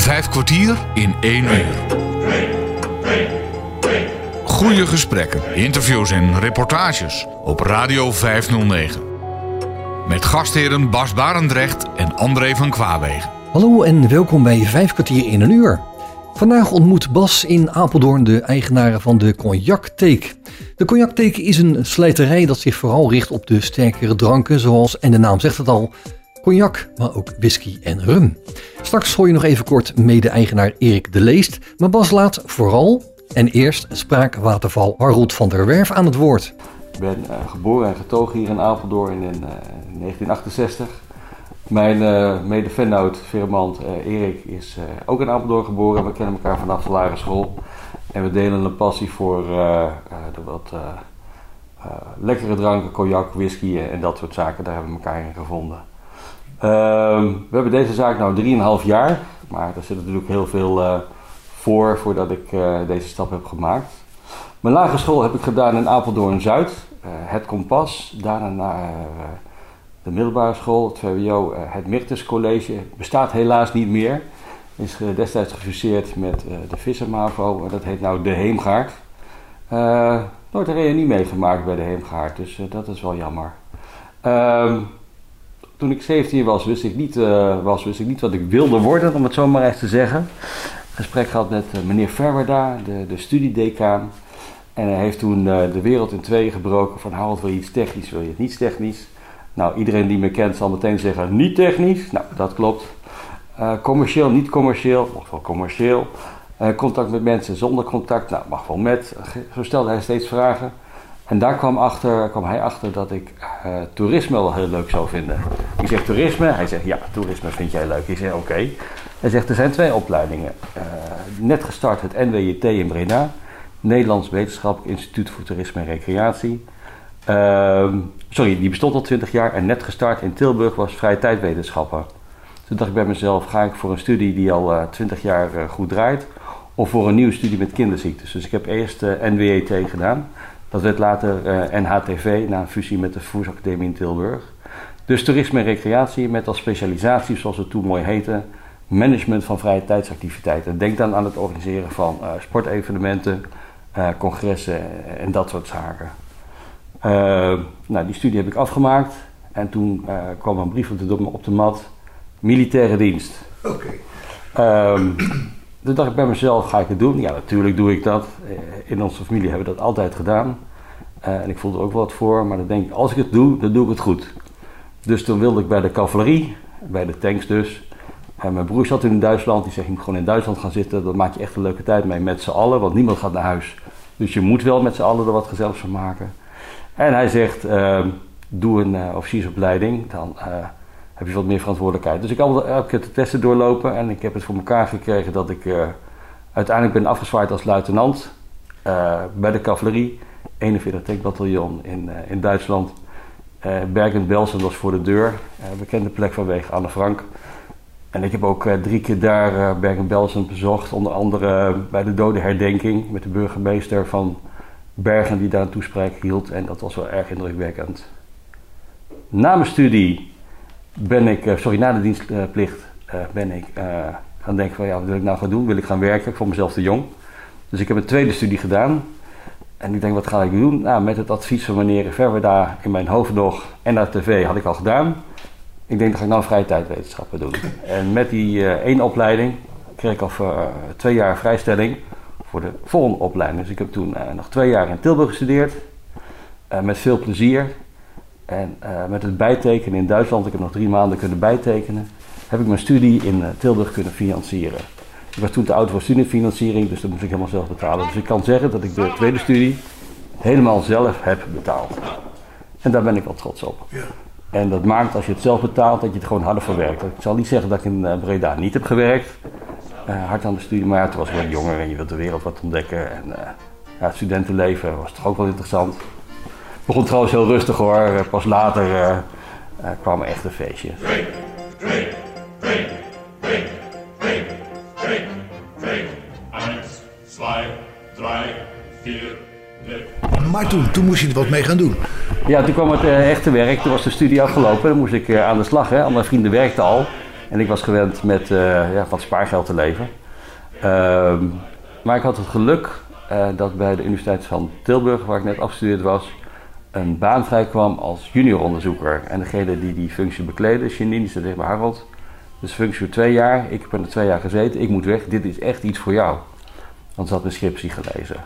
Vijf kwartier in één uur. Goede gesprekken, interviews en reportages op Radio 509. Met gastheren Bas Barendrecht en André van Kwaabegen. Hallo en welkom bij Vijf kwartier in een uur. Vandaag ontmoet Bas in Apeldoorn de eigenaren van de Cognac Teek. De Cognac Teek is een slijterij dat zich vooral richt op de sterkere dranken, zoals, en de naam zegt het al, cognac, maar ook whisky en rum. Straks hoor je nog even kort mede-eigenaar Erik de Leest, maar Bas laat vooral en eerst spraakwaterval Harold van der Werf aan het woord. Ik ben uh, geboren en getogen hier in Apeldoorn in uh, 1968. Mijn uh, mede-vennoot, firmant Erik, is ook in Apeldoorn geboren. We kennen elkaar vanaf de lagere school. En we delen een passie voor wat lekkere dranken, cognac, whisky en dat soort zaken. Daar hebben we elkaar in gevonden. Ehm, we hebben deze zaak nu 3,5 jaar, maar er zit natuurlijk heel veel uh, voor voordat ik uh, deze stap heb gemaakt. Mijn lagere school heb ik gedaan in Apeldoorn Zuid, uh, het Kompas. Daarna naar de middelbare school, het VWO, het Mirtus College. Bestaat helaas niet meer. Is destijds gefuseerd met de Vissermavo, dat heet nou de Heemgaard. nooit een reunie meegemaakt bij de Heemgaard, dus dat is wel jammer. Ehm, toen ik 17 was, wist ik niet, uh, was, wist ik niet wat ik wilde worden, om het zo maar eens te zeggen. Gesprek gehad met uh, meneer Verwerda, de, de studiedecaan. En hij heeft toen uh, de wereld in twee gebroken van Harold, wil je iets technisch, wil je het niet technisch? Nou, iedereen die me kent zal meteen zeggen niet technisch. Nou, dat klopt. commercieel, niet commercieel, mag wel commercieel. contact met mensen zonder contact, nou, mag wel met. Zo stelde hij steeds vragen. En daar kwam, achter, kwam hij achter dat ik uh, toerisme wel heel leuk zou vinden. Ik zeg toerisme, hij zegt ja, toerisme vind jij leuk. Ik zeg oké. Hij zegt er zijn twee opleidingen. Uh, net gestart het NWJT in Breda, Nederlands Wetenschappelijk Instituut voor Toerisme en Recreatie. Uh, sorry, die bestond al 20 jaar en net gestart in Tilburg was vrije tijdwetenschappen. Toen dacht ik bij mezelf, ga ik voor een studie die al uh, 20 jaar goed draait, of voor een nieuwe studie met kinderziektes. Dus ik heb eerst NWJT gedaan. Dat werd later uh, NHTV na een fusie met de Vervoersacademie in Tilburg. Dus toerisme en recreatie met als specialisatie, zoals het toen mooi heette, management van vrije tijdsactiviteiten. Denk dan aan het organiseren van uh, sportevenementen, uh, congressen en dat soort zaken. nou, die studie heb ik afgemaakt en toen kwam een brief op de, op de mat, militaire dienst. Oké. Okay. Um, toen dacht ik bij mezelf, ga ik het doen? Ja, natuurlijk doe ik dat. In onze familie hebben we dat altijd gedaan. Uh, en ik voelde er ook wat voor, maar dan denk ik, als ik het doe, dan doe ik het goed. Dus toen wilde ik bij de cavalerie, bij de tanks dus. En mijn broer zat in Duitsland, die zegt, je moet gewoon in Duitsland gaan zitten. Dat maak je echt een leuke tijd mee met z'n allen, want niemand gaat naar huis. Dus je moet wel met z'n allen er wat gezelligs van maken. En hij zegt, uh, doe een uh, officiersopleiding, dan heb je wat meer verantwoordelijkheid. Dus ik heb elke keer de testen doorlopen en ik heb het voor elkaar gekregen dat ik uiteindelijk ben afgezwaaid als luitenant bij de cavalerie. 41 tankbataljon in, uh, in Duitsland. Bergen-Belsen was voor de deur, bekende plek vanwege Anne Frank. En ik heb ook drie keer daar Bergen-Belsen bezocht, onder andere bij de dodenherdenking met de burgemeester van Bergen die daar een toespraak hield. En dat was wel erg indrukwekkend. Na mijn studie ben ik, sorry, na de dienstplicht ben ik gaan denken van ja, wat wil ik nou gaan doen? Wil ik gaan werken? Vond mezelf te jong. Dus ik heb een tweede studie gedaan. En ik denk, wat ga ik doen? Nou, met het advies van meneer Verwerda in mijn hoofd nog en naar tv had ik al gedaan. Ik denk, dat ga ik nou vrije tijdwetenschappen doen. En met die uh, één opleiding kreeg ik al voor, twee jaar vrijstelling voor de volgende opleiding. Dus ik heb toen nog twee jaar in Tilburg gestudeerd. met veel plezier. En met het bijtekenen in Duitsland, ik heb nog drie maanden kunnen bijtekenen, heb ik mijn studie in Tilburg kunnen financieren. Ik was toen te oud voor studiefinanciering, dus dat moest ik helemaal zelf betalen. Dus ik kan zeggen dat ik de tweede studie helemaal zelf heb betaald. En daar ben ik wel trots op. Ja. En dat maakt als je het zelf betaalt dat je het gewoon harder verwerkt. Ik zal niet zeggen dat ik in eh, Breda niet heb gewerkt. Uh, hard aan de studie, maar ja, toen was ik wel jonger en je wilt de wereld wat ontdekken. En uh, ja, het studentenleven was toch ook wel interessant. Het begon trouwens heel rustig hoor. Pas later kwam er echt een feestje. Drink, drink, drink, drink, drink. Drink, drink. Eins, zwei, drei, vier, Maar toen, toen moest je er wat mee gaan doen. Ja, toen kwam het uh, echte werk. Toen was de studie afgelopen. Dan moest ik uh, aan de slag. Hè. Al mijn vrienden werkten al. En ik was gewend met ja, van spaargeld te leven. Ehm, maar ik had het geluk dat bij de Universiteit van Tilburg, waar ik net afgestudeerd was, een baan vrijkwam als junioronderzoeker. En degene die die functie bekleedde, Janine, die tegen me, Harold, dus functie voor twee jaar, ik heb er twee jaar gezeten, ik moet weg, dit is echt iets voor jou. Want ze had mijn scriptie gelezen.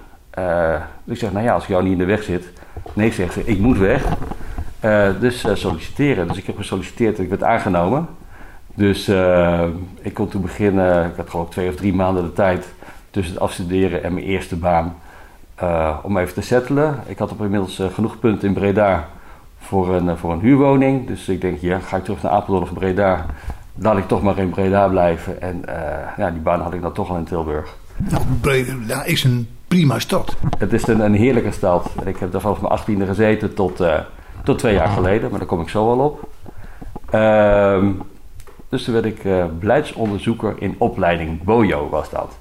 Dus ik zeg, nou ja, als ik jou niet in de weg zit. Nee, zegt ze, ik moet weg. Uh, dus uh, solliciteren. Dus ik heb gesolliciteerd en ik werd aangenomen. Dus ik kon toen beginnen, ik had gewoon twee of drie maanden de tijd tussen het afstuderen en mijn eerste baan. Om even te settelen. Ik had op inmiddels genoeg punten in Breda voor een, voor een huurwoning. Dus ik denk, ja, ga ik terug naar Apeldoorn of Breda. Laat ik toch maar in Breda blijven. En ja, die baan had ik dan toch al in Tilburg. Nou, Breda is een prima stad. Het is een, een heerlijke stad. Ik heb daar vanaf mijn achttiende gezeten tot, tot twee jaar geleden, maar daar kom ik zo wel op. Ehm, dus toen werd ik uh, beleidsonderzoeker in opleiding BOJO was dat.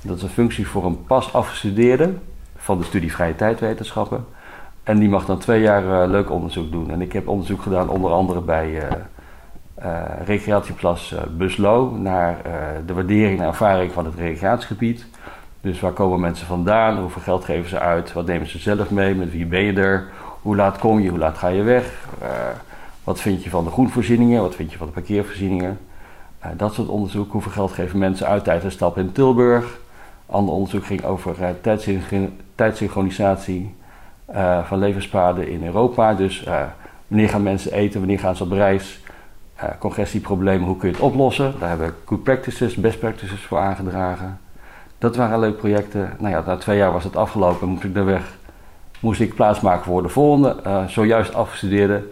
Dat is een functie voor een pas afgestudeerde van de studie Vrije Tijdwetenschappen. En die mag dan twee jaar uh, leuk onderzoek doen. En ik heb onderzoek gedaan onder andere bij recreatieplas Buslo... naar de waardering en ervaring van het recreatiegebied... Dus waar komen mensen vandaan? Hoeveel geld geven ze uit? Wat nemen ze zelf mee? Met wie ben je er? Hoe laat kom je? Hoe laat ga je weg? Wat vind je van de groenvoorzieningen? Wat vind je van de parkeervoorzieningen? Dat soort onderzoek. Hoeveel geld geven mensen uit tijdens een stap in Tilburg? Ander onderzoek ging over uh, tijdsynchronisatie van levenspaden in Europa. Dus wanneer gaan mensen eten? Wanneer gaan ze op reis? congressieproblemen, hoe kun je het oplossen? Daar hebben we good practices, best practices voor aangedragen. Dat waren leuke projecten. Nou ja, na twee jaar was het afgelopen, moest ik er weg. Moest ik plaatsmaken voor de volgende. Uh, zojuist afgestudeerde.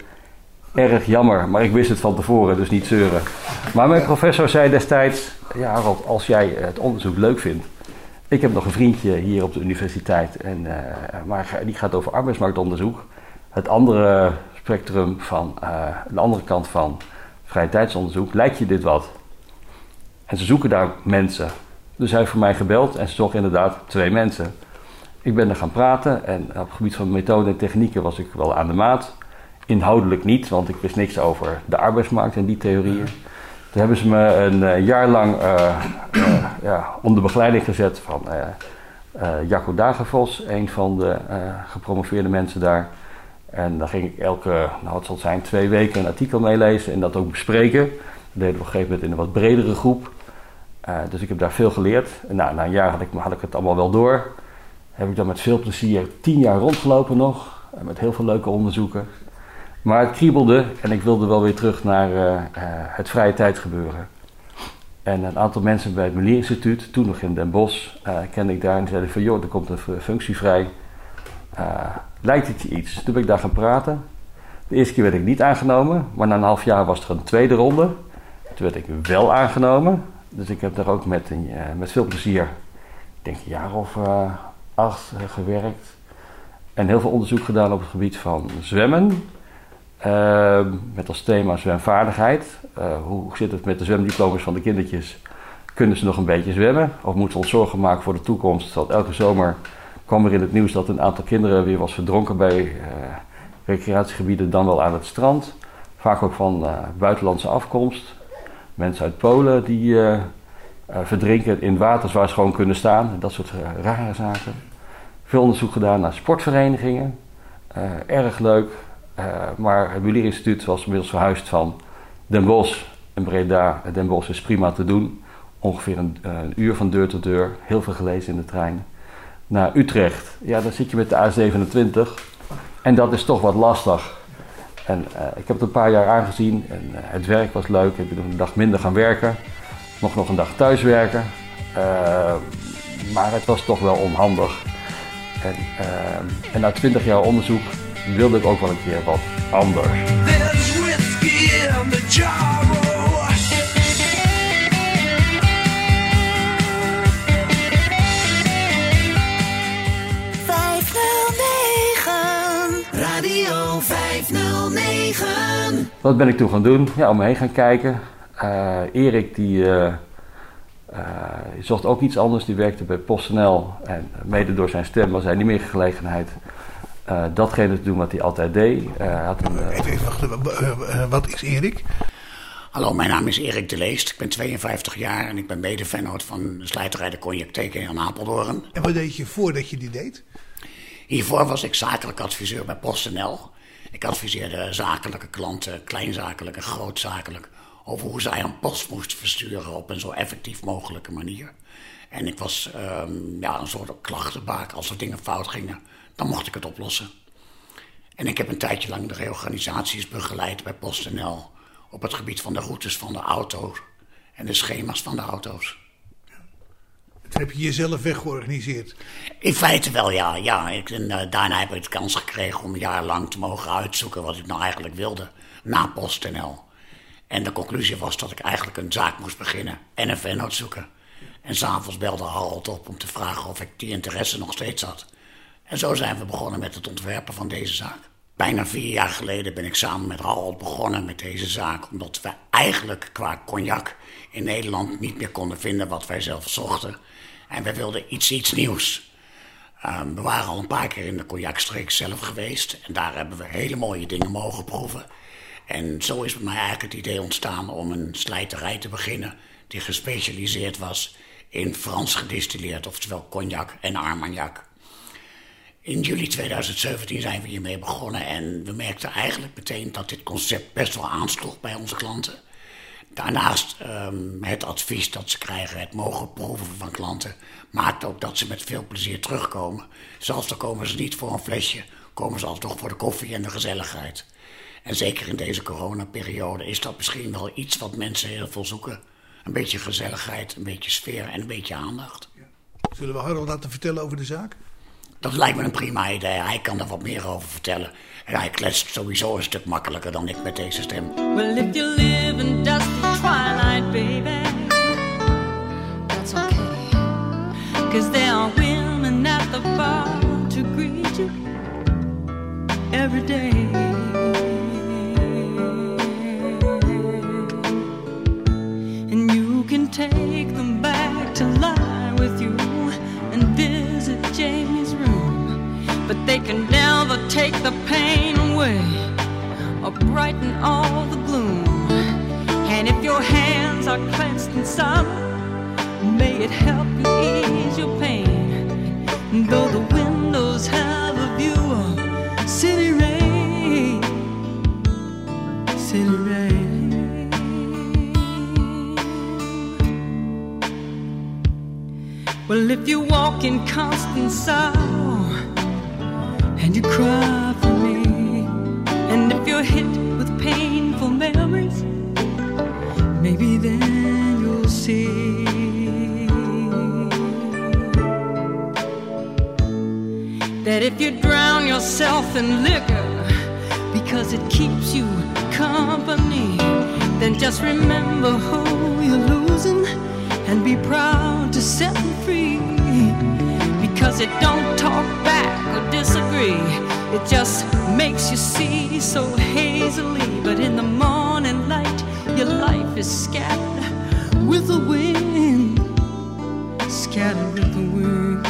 Erg jammer, maar ik wist het van tevoren, dus niet zeuren. Maar mijn professor zei destijds: Ja, Harold, als jij het onderzoek leuk vindt. Ik heb nog een vriendje hier op de universiteit, en, uh, maar die gaat over arbeidsmarktonderzoek. Het andere spectrum van uh, de andere kant van vrije tijdsonderzoek. Lijkt je dit wat? En ze zoeken daar mensen. Dus hij heeft voor mij gebeld en ze zocht inderdaad twee mensen. Ik ben er gaan praten en op het gebied van methode en technieken was ik wel aan de maat. Inhoudelijk niet, want ik wist niks over de arbeidsmarkt en die theorieën. Toen hebben ze me een uh, jaar lang uh, uh, ja, onder begeleiding gezet van Jacco Dagenvos, een van de gepromoveerde mensen daar. En dan ging ik elke, nou het zal zijn, twee weken een artikel meelezen en dat ook bespreken. Dat deden we op een gegeven moment in een wat bredere groep. Dus ik heb daar veel geleerd. Nou, na een jaar had ik, had ik het allemaal wel door. Heb ik dan met veel plezier tien jaar rondgelopen nog. Met heel veel leuke onderzoeken. Maar het kriebelde en ik wilde wel weer terug naar uh, het vrije tijdgebeuren. En een aantal mensen bij het Meneer Instituut, toen nog in Den Bosch, kende ik daar en zeiden van joh, er komt een functie vrij. lijkt het je iets? Toen ben ik daar gaan praten. De eerste keer werd ik niet aangenomen, maar na een half jaar was er een tweede ronde. Toen werd ik wel aangenomen. Dus ik heb daar ook met, een, met veel plezier, ik denk een jaar of acht gewerkt. En heel veel onderzoek gedaan op het gebied van zwemmen. Ehm, met als thema zwemvaardigheid. hoe zit het met de zwemdiplomas van de kindertjes? Kunnen ze nog een beetje zwemmen? Of moeten we ons zorgen maken voor de toekomst? Want elke zomer kwam er in het nieuws dat een aantal kinderen weer was verdronken bij recreatiegebieden, dan wel aan het strand. Vaak ook van buitenlandse afkomst. Mensen uit Polen die verdrinken in waters waar ze gewoon kunnen staan. Dat soort rare zaken. Veel onderzoek gedaan naar sportverenigingen. erg leuk. Maar het Mulier Instituut was inmiddels verhuisd van Den Bosch en Breda. Den Bosch is prima te doen. Ongeveer een, een, uur van deur tot deur. Heel veel gelezen in de trein. Naar Utrecht. Ja, dan zit je met de A27. En dat is toch wat lastig. En uh, ik heb het een paar jaar aangezien en het werk was leuk. Ik ben een dag minder gaan werken. Mocht nog een dag thuis werken. Maar het was toch wel onhandig. En, en na twintig jaar onderzoek wilde ik ook wel een keer wat anders. Wat ben ik toen gaan doen? Ja, om me heen gaan kijken. Uh, Erik die uh, uh, zocht ook iets anders. Die werkte bij PostNL. En mede door zijn stem was hij niet meer gelegenheid datgene te doen wat hij altijd deed. had een, even, even wachten. wat is Erik? Hallo, mijn naam is Erik de Leest. Ik ben 52 jaar en ik ben mede-vennoot van de slijterij de Cognac in Apeldoorn. En wat deed je voordat je die deed? Hiervoor was ik zakelijk adviseur bij PostNL. Ik adviseerde zakelijke klanten, kleinzakelijk en grootzakelijk... over hoe zij een post moesten versturen op een zo effectief mogelijke manier. En ik was um, ja, een soort klachtenbaak. Als er dingen fout gingen, dan mocht ik het oplossen. En ik heb een tijdje lang de reorganisaties begeleid bij PostNL... op het gebied van de routes van de auto en de schema's van de auto's. Toen heb je jezelf weggeorganiseerd? In feite wel, ja. ja. Ik, en, uh, daarna heb ik de kans gekregen om een jaar lang te mogen uitzoeken wat ik nou eigenlijk wilde na PostNL. En de conclusie was dat ik eigenlijk een zaak moest beginnen en een vennoot zoeken. En s'avonds belde Harold op om te vragen of ik die interesse nog steeds had. En zo zijn we begonnen met het ontwerpen van deze zaak. Bijna vier jaar geleden ben ik samen met Harold begonnen met deze zaak. Omdat we eigenlijk qua cognac in Nederland niet meer konden vinden wat wij zelf zochten. En we wilden iets, iets nieuws. Um, we waren al een paar keer in de cognacstreek zelf geweest. En daar hebben we hele mooie dingen mogen proeven. En zo is bij mij eigenlijk het idee ontstaan om een slijterij te beginnen... die gespecialiseerd was in Frans gedistilleerd, oftewel cognac en armagnac. In juli 2017 zijn we hiermee begonnen en we merkten eigenlijk meteen dat dit concept best wel aansloeg bij onze klanten. Daarnaast um, het advies dat ze krijgen, het mogen proeven van klanten, maakt ook dat ze met veel plezier terugkomen. Zelfs dan komen ze niet voor een flesje, komen ze al toch voor de koffie en de gezelligheid. En zeker in deze coronaperiode is dat misschien wel iets wat mensen heel veel zoeken. Een beetje gezelligheid, een beetje sfeer en een beetje aandacht. Zullen we Harold laten vertellen over de zaak? Dat lijkt me een prima idee. Hij kan er wat meer over vertellen. En hij kletst sowieso een stuk makkelijker dan ik met deze stem. Well, if you live in dusty twilight, baby, that's okay. Cause there are women at the bar to greet you every day. They can never take the pain away or brighten all the gloom. And if your hands are clenched in sorrow, may it help you ease your pain. Though the windows have a view of city rain, city rain. Well, if you walk in constant sorrow you cry for me, and if you're hit with painful memories, maybe then you'll see. That if you drown yourself in liquor because it keeps you company, then just remember who you're losing and be proud to set them free it don't talk back or disagree. It just makes you see so hazily. But in the morning light your life is scattered with the wind. Scattered with the wind.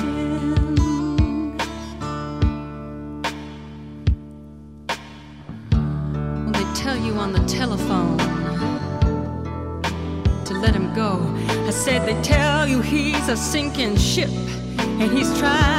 When they tell you on the telephone to let him go. I said they tell you he's a sinking ship and he's trying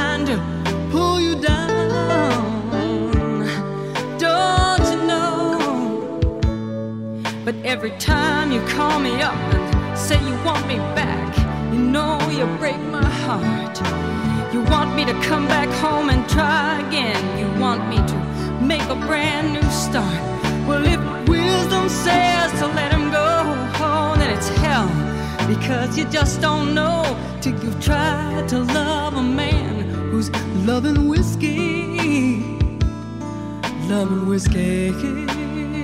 loving whiskey.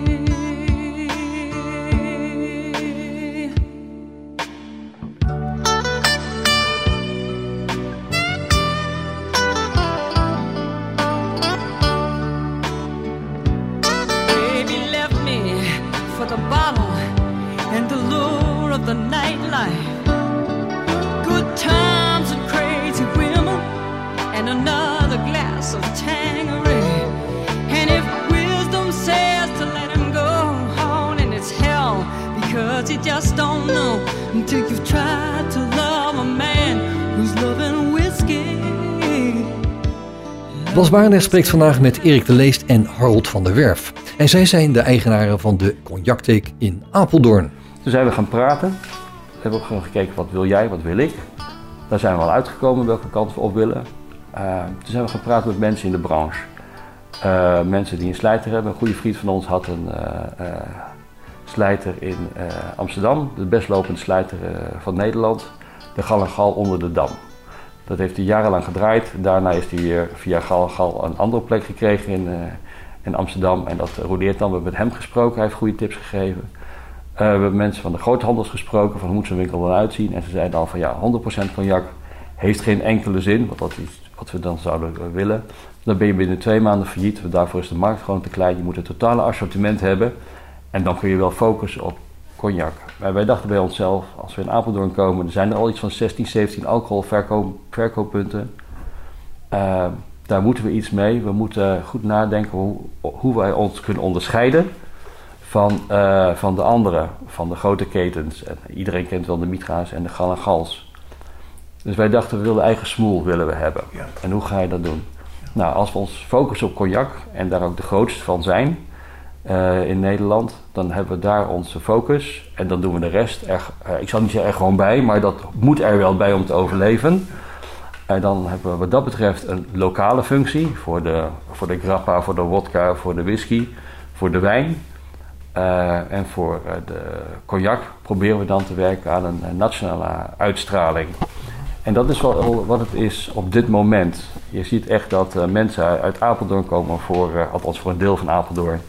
Bas Barendrecht spreekt vandaag met Erik de Leest en Harold van der Werf. En zij zijn de eigenaren van de Cognactheek in Apeldoorn. Toen zijn we gaan praten. We hebben gewoon gekeken, wat wil jij, wat wil ik? Daar zijn we al uitgekomen, welke kant we op willen. Uh, toen zijn we gaan praten met mensen in de branche. Uh, mensen die een slijter hebben. Een goede vriend van ons had een uh, slijter in Amsterdam. De best lopende slijter van Nederland. De Gal en Gal onder de Dam. Dat heeft hij jarenlang gedraaid. Daarna is hij weer via Gal Gal een andere plek gekregen in, in Amsterdam. En dat rodeert dan. We hebben met hem gesproken. Hij heeft goede tips gegeven. we hebben mensen van de groothandels gesproken. Van hoe moet zo'n winkel dan uitzien. En ze zeiden al van ja, 100% cognac heeft geen enkele zin. Want dat is wat we dan zouden willen. Dan ben je binnen twee maanden failliet. Daarvoor is de markt gewoon te klein. Je moet een totale assortiment hebben. En dan kun je wel focussen op cognac. Maar wij dachten bij onszelf, als we in Apeldoorn komen, er zijn er al iets van 16, 17 alcoholverkooppunten. Uh, daar moeten we iets mee. We moeten goed nadenken hoe, hoe wij ons kunnen onderscheiden van, uh, van de anderen, van de grote ketens. En iedereen kent wel de Mitra's en de Gal en Gals. Dus wij dachten, we willen eigen smoel willen we hebben. Ja. En hoe ga je dat doen? Nou, als we ons focussen op cognac en daar ook de grootste van zijn uh, in Nederland, dan hebben we daar onze focus. En dan doen we de rest uh, ik zal niet zeggen er gewoon bij, maar dat moet er wel bij om te overleven. En dan hebben we wat dat betreft een lokale functie voor de, voor de grappa, voor de wodka, voor de whisky, voor de wijn. Uh, en voor de cognac proberen we dan te werken aan een, nationale uitstraling. En dat is wel wat het is op dit moment. Je ziet echt dat mensen uit Apeldoorn komen voor, althans voor een deel van Apeldoorn,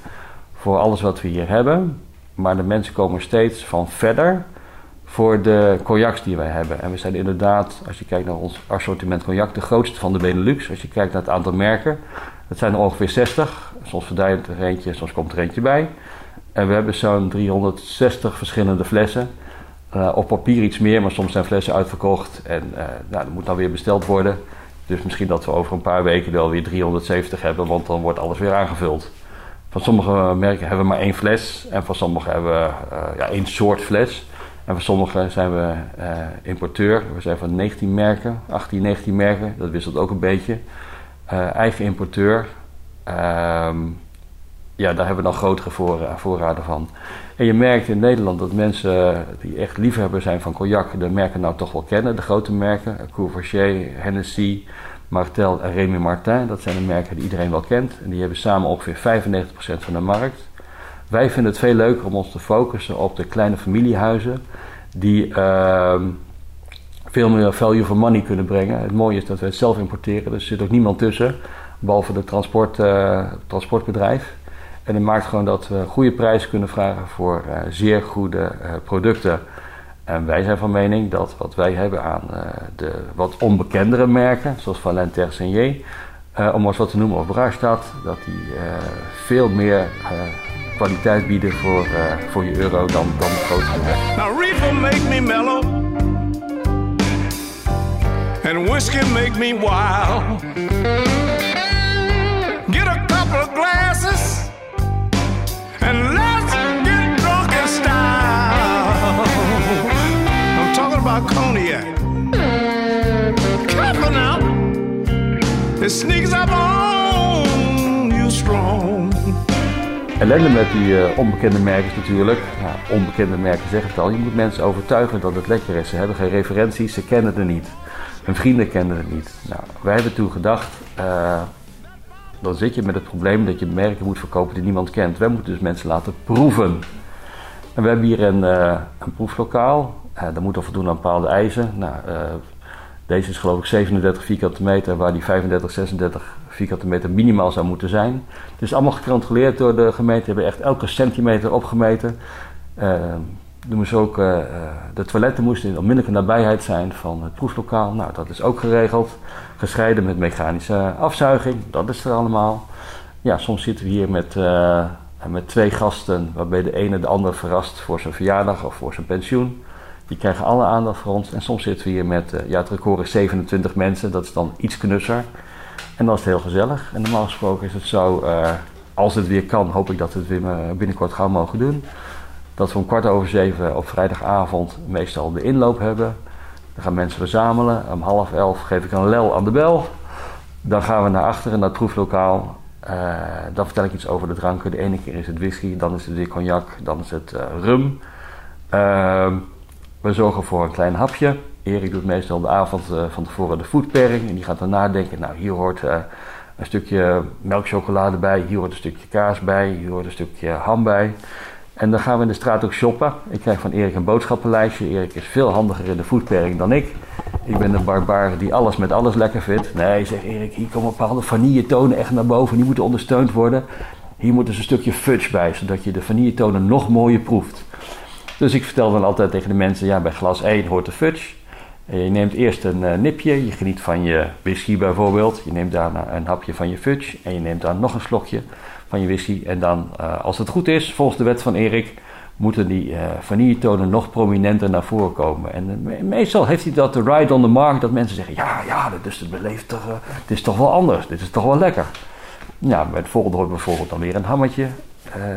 voor alles wat we hier hebben. Maar de mensen komen steeds van verder voor de cognacs die wij hebben. En we zijn inderdaad, als je kijkt naar ons assortiment cognac, de grootste van de Benelux. Als je kijkt naar het aantal merken, dat zijn er ongeveer 60. Soms verdwijnt er eentje, soms komt er eentje bij. En we hebben zo'n 360 verschillende flessen. Uh, op papier iets meer, maar soms zijn flessen uitverkocht en uh, nou, dat moet dan weer besteld worden. Dus misschien dat we over een paar weken wel weer 370 hebben, want dan wordt alles weer aangevuld. Van sommige merken hebben we maar één fles en van sommige hebben we uh, ja, één soort fles. En van sommige zijn we importeur. We zijn van 19 merken, 18, 19 merken, dat wisselt ook een beetje. eigen importeur. Ehm, ja, daar hebben we dan grotere voor, voorraden van. En je merkt in Nederland dat mensen die echt liefhebber zijn van cognac, de merken nou toch wel kennen. De grote merken, Courvoisier, Hennessy, Martel en Remy Martin. Dat zijn de merken die iedereen wel kent. En die hebben samen ongeveer 95% van de markt. Wij vinden het veel leuker om ons te focussen op de kleine familiehuizen. Die uh, veel meer value for money kunnen brengen. Het mooie is dat we het zelf importeren. Dus er zit ook niemand tussen. Behalve het transport, uh, transportbedrijf. En dat maakt gewoon dat we goede prijzen kunnen vragen voor uh, zeer goede uh, producten. En wij zijn van mening dat wat wij hebben aan uh, de wat onbekendere merken, zoals Valent Tersenier, om eens wat te noemen, of Brastad, dat die veel meer kwaliteit bieden voor, voor je euro dan, dan de grote merken. Now reefer make me mellow And whiskey make me wild Get a couple of glasses and it sneaks up on you strong. Ellende met die uh, onbekende merken natuurlijk, ja, onbekende merken zeg het al, je moet mensen overtuigen dat het lekker is. Ze hebben geen referenties, ze kennen het niet. Hun vrienden kennen het niet. Nou, wij hebben toen gedacht, uh, dan zit je met het probleem dat je merken moet verkopen die niemand kent. Wij moeten dus mensen laten proeven. En we hebben hier een, uh, een proeflokaal. Uh, dat moet al voldoen aan bepaalde eisen. Nou, deze is geloof ik 37 vierkante meter, waar die 35, 36 vierkante meter minimaal zou moeten zijn. Het is allemaal gecontroleerd door de gemeente. We hebben echt elke centimeter opgemeten. Moest ook, de toiletten moesten in onmiddellijke nabijheid zijn van het proeflokaal. Nou, dat is ook geregeld. Gescheiden met mechanische afzuiging, dat is er allemaal. Ja, soms zitten we hier met, uh, met twee gasten, waarbij de ene de ander verrast voor zijn verjaardag of voor zijn pensioen. Die krijgen alle aandacht voor ons. En soms zitten we hier met, uh, ja, het record is 27 mensen, dat is dan iets knusser. En dan is het heel gezellig. En normaal gesproken is het zo, uh, als het weer kan, hoop ik dat we het weer binnenkort gaan mogen doen Dat we om kwart over zeven op vrijdagavond meestal de inloop hebben. Dan gaan mensen verzamelen. Om half elf geef ik een lel aan de bel. Dan gaan we naar achteren, naar het proeflokaal. Uh, dan vertel ik iets over de dranken. De ene keer is het whisky, dan is het weer cognac, dan is het rum. Uh, we zorgen voor een klein hapje. Erik doet meestal de avond uh, van tevoren de foodpairing. En die gaat dan nadenken, nou hier hoort een stukje melkchocolade bij, hier hoort een stukje kaas bij, hier hoort een stukje ham bij. En dan gaan we in de straat ook shoppen. Ik krijg van Erik een boodschappenlijstje. Erik is veel handiger in de foodpairing dan ik. Ik ben een barbaar die alles met alles lekker vindt. Nee, zegt Erik, hier komen bepaalde vanilletonen echt naar boven. Die moeten ondersteund worden. Hier moet dus een stukje fudge bij, zodat je de vanilletonen nog mooier proeft. Dus ik vertel dan altijd tegen de mensen, ja, bij glas 1 hoort de fudge. En je neemt eerst een uh, nipje, je geniet van je whisky bijvoorbeeld. Je neemt daarna een hapje van je fudge en je neemt dan nog een slokje van je whisky. En dan, uh, als het goed is, volgens de wet van Erik, moeten die vanilletonen nog prominenter naar voren komen. En meestal heeft hij dat de ride on the mark, dat mensen zeggen: ja, ja, dit is, beleefd toch, uh, dit is toch wel anders, dit is toch wel lekker. Ja, bij het volgende hoort bijvoorbeeld dan weer een hammetje.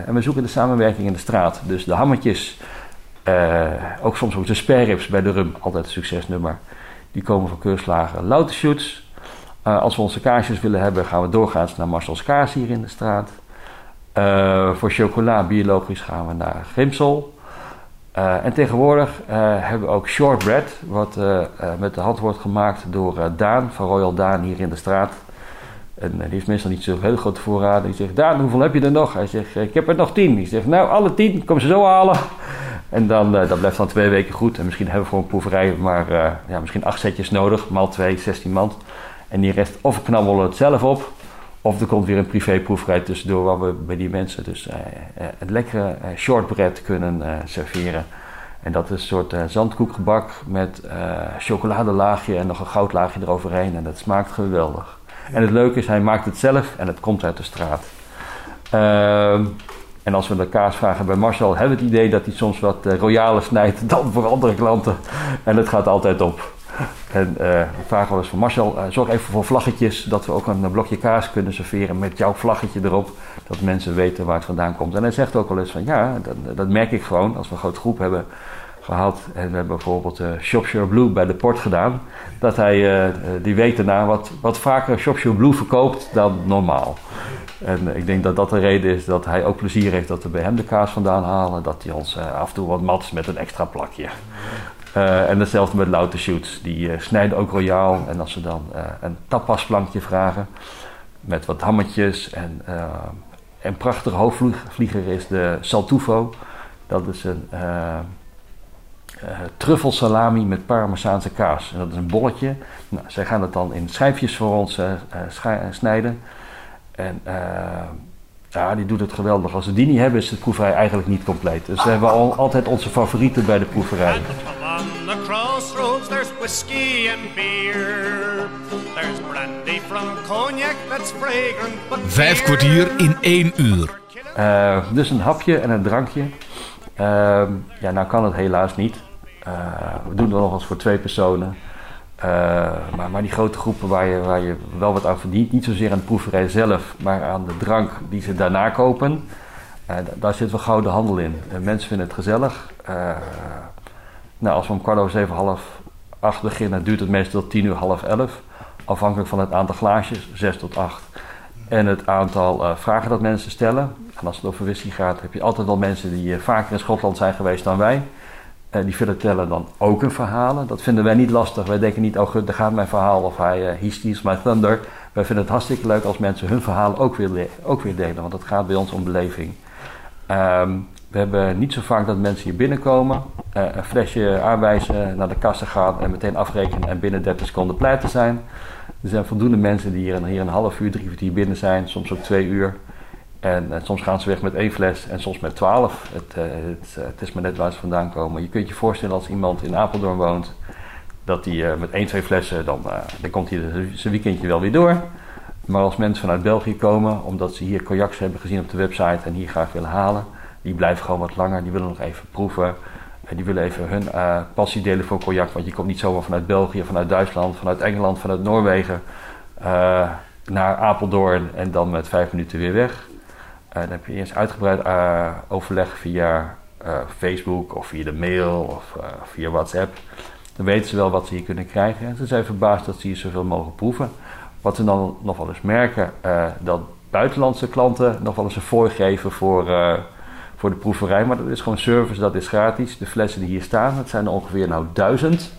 en we zoeken de samenwerking in de straat. Dus de hammetjes, ook soms ook de spareribs bij de rum, altijd een succesnummer. Die komen van keurslagen Loutershoots. als we onze kaarsjes willen hebben, gaan we doorgaans naar Marcel's Kaas hier in de straat. Uh, voor chocola biologisch gaan we naar Grimsel. Uh, en tegenwoordig uh, hebben we ook shortbread, wat met de hand wordt gemaakt door Daan van Royal Daan hier in de straat. En die heeft meestal niet zo heel grote voorraden. Die zegt: Daan, hoeveel heb je er nog? Hij zegt: Ik heb er nog tien. Die zegt: Nou, alle tien, kom ze zo halen. En dan, dat blijft dan twee weken goed. En misschien hebben we voor een proeverij maar ja, misschien acht setjes nodig, maal twee, 16 mand. En die rest of knabbelen het zelf op, of er komt weer een privéproeverij tussendoor waar we bij die mensen dus uh, het lekkere shortbread kunnen serveren. En dat is een soort zandkoekgebak met chocoladelaagje en nog een goudlaagje eroverheen. En dat smaakt geweldig. En het leuke is, hij maakt het zelf en het komt uit de straat. En als we de kaas vragen bij Marcel, hebben we het idee dat hij soms wat royaler snijdt dan voor andere klanten. En het gaat altijd op. En uh, we vragen wel eens van Marcel, uh, zorg even voor vlaggetjes, dat we ook een blokje kaas kunnen serveren met jouw vlaggetje erop, dat mensen weten waar het vandaan komt. En hij zegt ook wel eens van ja, dat, dat merk ik gewoon als we een grote groep hebben gehad en we hebben bijvoorbeeld uh, Blue bij de port gedaan, dat hij, uh, die weet daarna wat, wat vaker Shopshire Blue verkoopt dan normaal. En ik denk dat dat de reden is dat hij ook plezier heeft dat we bij hem de kaas vandaan halen, dat hij ons af en toe wat mat met een extra plakje. Uh, en hetzelfde met louter shoots. Die snijden ook royaal. En als ze dan een tapasplankje vragen. Met wat hammetjes. En een prachtige hoofdvlieger is de Saltufo. Dat is een truffelsalami met parmezaanse kaas. En dat is een bolletje. Nou, zij gaan het dan in schijfjes voor ons snijden. En ja, die doet het geweldig. Als we die niet hebben, is de proeverij eigenlijk niet compleet. Dus we hebben al, altijd onze favorieten bij de proeverij. the crossroads there's whiskey and beer. There's brandy from cognac that's fragrant but Vijf kwartier in één uur. Uh, dus een hapje en een drankje. Uh, ja, nou kan het helaas niet. Uh, we doen het nog eens voor twee personen. Maar, maar die grote groepen waar je, waar je wel wat aan verdient, niet zozeer aan de proeverij zelf, maar aan de drank die ze daarna kopen, daar zit wel gouden handel in. mensen vinden het gezellig. Nou, als we om kwart over zeven, half acht beginnen, duurt het meestal tot tien uur, half elf. Afhankelijk van het aantal glaasjes, zes tot acht. En het aantal uh, vragen dat mensen stellen. En als het over whisky gaat, heb je altijd wel mensen die uh, vaker in Schotland zijn geweest dan wij. Uh, die vertellen dan ook een verhalen. Dat vinden wij niet lastig. Wij denken niet, oh daar gaat mijn verhaal of hij, he steals my thunder. Wij vinden het hartstikke leuk als mensen hun verhaal ook weer, ook weer delen. Want het gaat bij ons om beleving. Um, we hebben niet zo vaak dat mensen hier binnenkomen, uh, een flesje aanwijzen, naar de kassen gaan en meteen afrekenen en binnen 30 seconden pleiten zijn. Er zijn voldoende mensen die hier, hier een half uur, drie kwartier binnen zijn, soms ook twee uur. En, en soms gaan ze weg met één fles en soms met twaalf. Het, uh, het, uh, het, is maar net waar ze vandaan komen. Je kunt je voorstellen als iemand in Apeldoorn woont, dat hij met één, twee flessen, dan, dan komt hij zijn weekendje wel weer door. Maar als mensen vanuit België komen, omdat ze hier cognacs hebben gezien op de website en hier graag willen halen, die blijven gewoon wat langer. Die willen nog even proeven. En die willen even hun passie delen voor cognac. Want je komt niet zomaar vanuit België, vanuit Duitsland, vanuit Engeland, vanuit Noorwegen naar Apeldoorn en dan met vijf minuten weer weg. Uh, dan heb je eerst uitgebreid overleg via eh, Facebook of via de mail of uh, via WhatsApp. Dan weten ze wel wat ze hier kunnen krijgen. En ze zijn verbaasd dat ze hier zoveel mogen proeven. Wat ze dan nog wel eens merken, uh, dat buitenlandse klanten nog wel eens een voorgeven voor, voor de proeverij. Maar dat is gewoon service, dat is gratis. De flessen die hier staan, dat zijn er ongeveer nou duizend.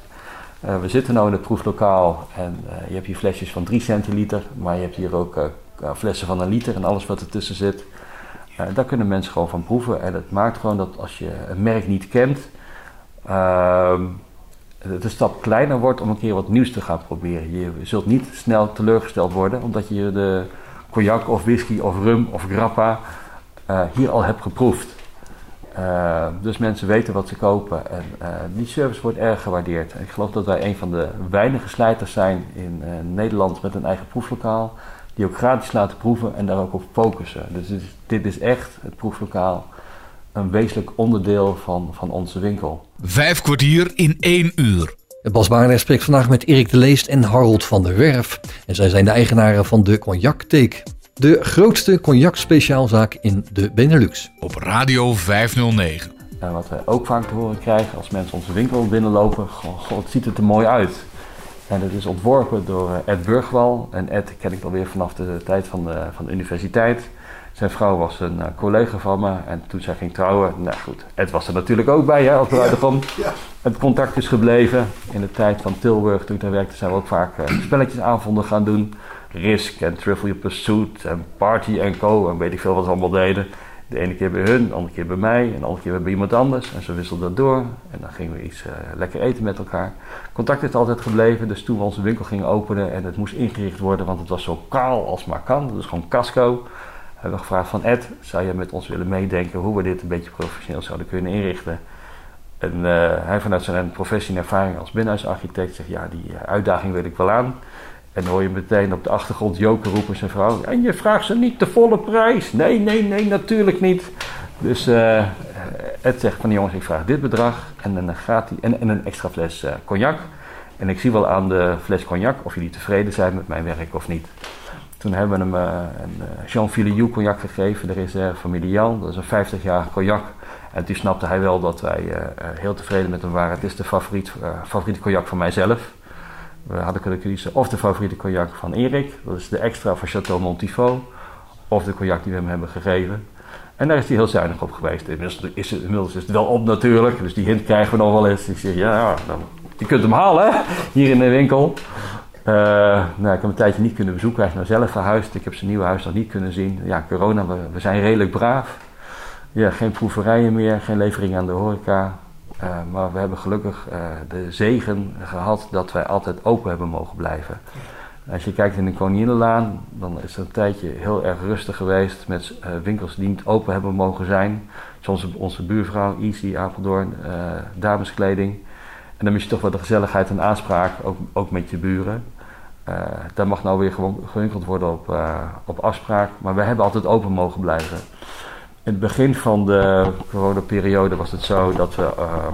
we zitten nu in het proeflokaal en je hebt hier flesjes van 3 centiliter. Maar je hebt hier ook flessen van een liter en alles wat ertussen zit. Daar kunnen mensen gewoon van proeven. En het maakt gewoon dat als je een merk niet kent, uh, de stap kleiner wordt om een keer wat nieuws te gaan proberen. Je zult niet snel teleurgesteld worden, omdat je de cognac of whisky of rum of grappa uh, hier al hebt geproefd. Uh, dus mensen weten wat ze kopen en die service wordt erg gewaardeerd. ik geloof dat wij een van de weinige slijters zijn in Nederland met een eigen proeflokaal die ook gratis laten proeven en daar ook op focussen. Dus dit is, dit is echt, het proeflokaal, een wezenlijk onderdeel van, van onze winkel. Vijf kwartier in één uur. Bas Baarder spreekt vandaag met Erik de Leest en Harold van der Werf. En zij zijn de eigenaren van de Cognac Teek. De grootste cognac speciaalzaak in de Benelux. Op Radio 509. En wat we ook vaak te horen krijgen als mensen onze winkel binnenlopen. God, het ziet er te mooi uit. En dat is ontworpen door eh, Ed Burgwal. En Ed ken ik alweer vanaf de tijd van de, van de universiteit. Zijn vrouw was een uh, collega van me. En toen zij ging trouwen, nou goed, Ed was er natuurlijk ook bij, hè, als bruidegom. Ja, ja. Het contact is gebleven. In de tijd van Tilburg, toen ik daar werkte, zijn we ook vaak uh, spelletjesavonden gaan doen. Risk en Trivial Pursuit en Party en Co. En weet ik veel wat ze allemaal deden. De ene keer bij hun, de andere keer bij mij en de andere keer bij iemand anders. En zo wisselden dat door. En dan gingen we iets uh, lekker eten met elkaar. Contact is altijd gebleven. Dus toen we onze winkel gingen openen en het moest ingericht worden, want het was zo kaal als maar kan. Is gewoon casco. Hebben we gevraagd van Ed, zou je met ons willen meedenken hoe we dit een beetje professioneel zouden kunnen inrichten? En uh, hij vanuit zijn professie en ervaring als binnenhuisarchitect zegt, ja, die uh, uitdaging wil ik wel aan. En hoor je meteen op de achtergrond Joker roepen zijn vrouw. En je vraagt ze niet de volle prijs. Nee, nee, nee, natuurlijk niet. Dus uh, Ed zegt van jongens, ik vraag dit bedrag. En dan gaat hij. En, en een extra fles uh, cognac. En ik zie wel aan de fles cognac of jullie tevreden zijn met mijn werk of niet. Toen hebben we hem uh, een Jean Filiou cognac gegeven, de reserve familie Jan. Dat is een 50-jarige cognac. En toen snapte hij wel dat wij heel tevreden met hem waren. Het is de favoriet, favoriete cognac van mijzelf. We hadden kunnen kiezen of de favoriete cognac van Erik, dat is de extra van Chateau Montifaux, of de cognac die we hem hebben gegeven. En daar is hij heel zuinig op geweest. Inmiddels is het, is wel op natuurlijk, dus die hint krijgen we nog wel eens. Ik zeg, ja, dan, je kunt hem halen hier in de winkel. Uh, nou, ik heb hem een tijdje niet kunnen bezoeken. Hij is nou zelf verhuisd. Ik heb zijn nieuwe huis nog niet kunnen zien. Ja, corona, we, we zijn redelijk braaf. Ja, geen proeverijen meer, geen levering aan de horeca. Uh, maar we hebben gelukkig uh, de zegen gehad dat wij altijd open hebben mogen blijven. Als je kijkt in de Koninginnelaan, dan is het een tijdje heel erg rustig geweest met uh, winkels die niet open hebben mogen zijn. Zoals onze buurvrouw Easy Apeldoorn, dameskleding. En dan mis je toch wel de gezelligheid en aanspraak, ook, ook met je buren. daar mag nou weer gewoon gewinkeld worden op, op afspraak, maar we hebben altijd open mogen blijven. In het begin van de coronaperiode was het zo dat we. Uh,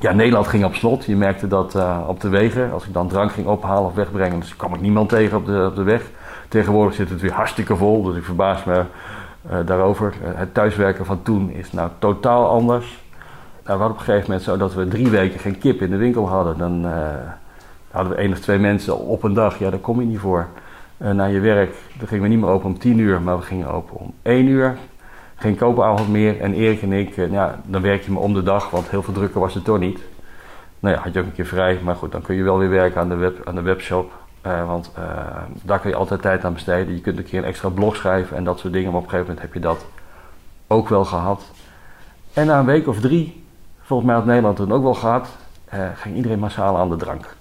ja, Nederland ging op slot. Je merkte dat uh, op de wegen. Als ik dan drank ging ophalen of wegbrengen, dus kwam ik niemand tegen op de, op de weg. Tegenwoordig zit het weer hartstikke vol, dus ik verbaas me uh, daarover. het thuiswerken van toen is nou totaal anders. Nou, we op een gegeven moment zo dat we drie weken geen kip in de winkel hadden. Dan hadden we één of twee mensen op een dag. Ja, daar kom je niet voor. naar je werk, dan gingen we niet meer open om tien uur, maar we gingen open om één uur geen koopavond meer. En Erik en ik, uh, ja, dan werk je me om de dag, want heel veel drukker was het toch niet. Nou ja, had je ook een keer vrij, maar goed, dan kun je wel weer werken aan de, web, aan de webshop. Uh, want uh, daar kun je altijd tijd aan besteden. Je kunt een keer een extra blog schrijven en dat soort dingen. Maar op een gegeven moment heb je dat ook wel gehad. En na een week of drie, volgens mij had Nederland het ook wel gehad, ging iedereen massaal aan de drank.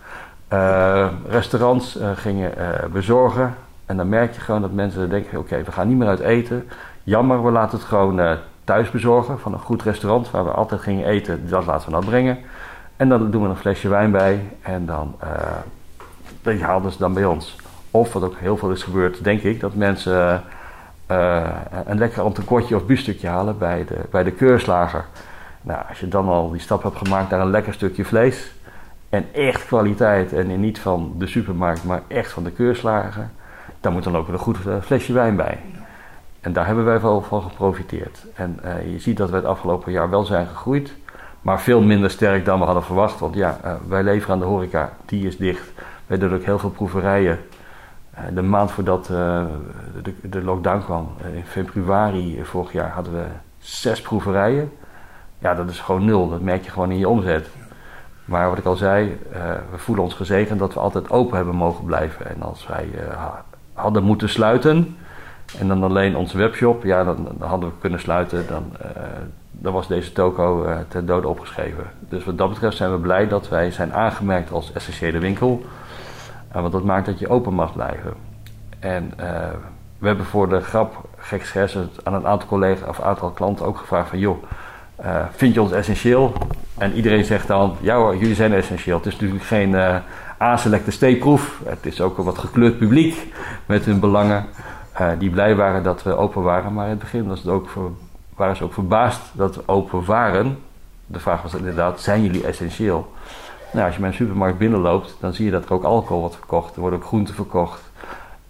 restaurants gingen bezorgen. En dan merk je gewoon dat mensen denken: oké, we gaan niet meer uit eten. Jammer, we laten het gewoon uh, thuis bezorgen van een goed restaurant waar we altijd gingen eten. Dat laten we dan brengen. En dan doen we een flesje wijn bij en dan die haalden ze dan bij ons. Of wat ook heel veel is gebeurd, denk ik, dat mensen uh, een lekker entrecôtje of biefstukje halen bij de, bij de keurslager. Nou, als je dan al die stap hebt gemaakt naar een lekker stukje vlees en echt kwaliteit en niet van de supermarkt, maar echt van de keurslager, dan moet dan ook een goed flesje wijn bij. En daar hebben wij wel van geprofiteerd. En eh, je ziet dat we het afgelopen jaar wel zijn gegroeid. Maar veel minder sterk dan we hadden verwacht. Want ja, eh, wij leveren aan de horeca, die is dicht. Wij doen ook heel veel proeverijen. Eh, de maand voordat de, de, lockdown kwam, in februari vorig jaar, hadden we zes proeverijen. Ja, dat is gewoon nul. Dat merk je gewoon in je omzet. Maar wat ik al zei, we voelen ons gezegend dat we altijd open hebben mogen blijven. En als wij hadden moeten sluiten, en dan alleen onze webshop, ja, dan, hadden we kunnen sluiten. Dan, uh, dan was deze toko uh, ten dode opgeschreven. Dus wat dat betreft zijn we blij dat wij zijn aangemerkt als essentiële winkel. Uh, want dat maakt dat je open mag blijven. En we hebben voor de grap, gek aan een aantal collega's of aantal klanten ook gevraagd van... joh, vind je ons essentieel? En iedereen zegt dan, ja hoor, jullie zijn essentieel. Het is natuurlijk geen A-selecte steekproef. Het is ook een wat gekleurd publiek met hun belangen. Uh, die blij waren dat we open waren. Maar in het begin was het ook voor, waren ze ook verbaasd dat we open waren. De vraag was inderdaad, zijn jullie essentieel? Nou, als je bij een supermarkt binnenloopt, dan zie je dat er ook alcohol wordt verkocht. Er wordt ook groente verkocht.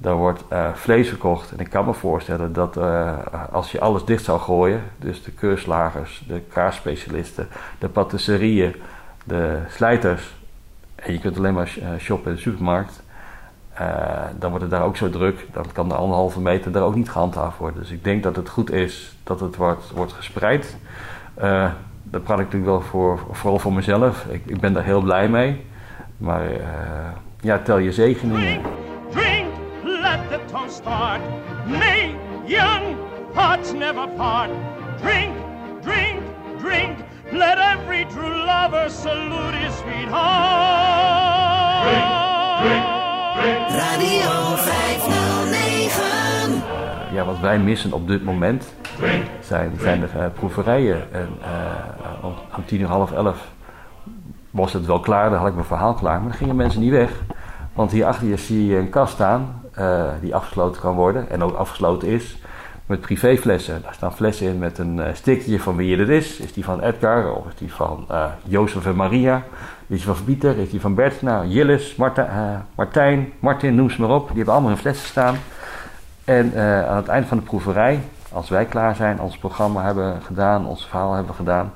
Er wordt uh, vlees verkocht. En ik kan me voorstellen dat uh, als je alles dicht zou gooien, dus de keurslagers, de kaarspecialisten, de patisserieën, de slijters, en je kunt alleen maar shoppen in de supermarkt, uh, dan wordt het daar ook zo druk. Dan kan de anderhalve meter daar ook niet gehandhaafd worden. Dus ik denk dat het goed is dat het wordt, wordt gespreid. Uh, daar praat ik natuurlijk wel voor, vooral voor mezelf. Ik, ik ben daar heel blij mee. Maar uh, ja, tel je zegeningen. Drink, let the toast start. May young hearts never part. Drink, drink, drink. Let every true lover salute his sweetheart. Drink, drink. Radio 509. Ja, wat wij missen op dit moment zijn, de uh, proeverijen. En uh, om, om tien uur half elf was het wel klaar, dan had ik mijn verhaal klaar. Maar dan gingen mensen niet weg. Want hier achter je zie je een kast staan uh, die afgesloten kan worden en ook afgesloten is met privéflessen. Daar staan flessen in met een stickje van wie het is. Is die van Edgar of is die van uh, Jozef en Maria? Die van? Is die van Bert? Nou, Jillis, uh, Martijn, Martin, noem ze maar op. Die hebben allemaal hun flessen staan. En aan het eind van de proeverij, als wij klaar zijn, ons programma hebben gedaan, ons verhaal hebben gedaan,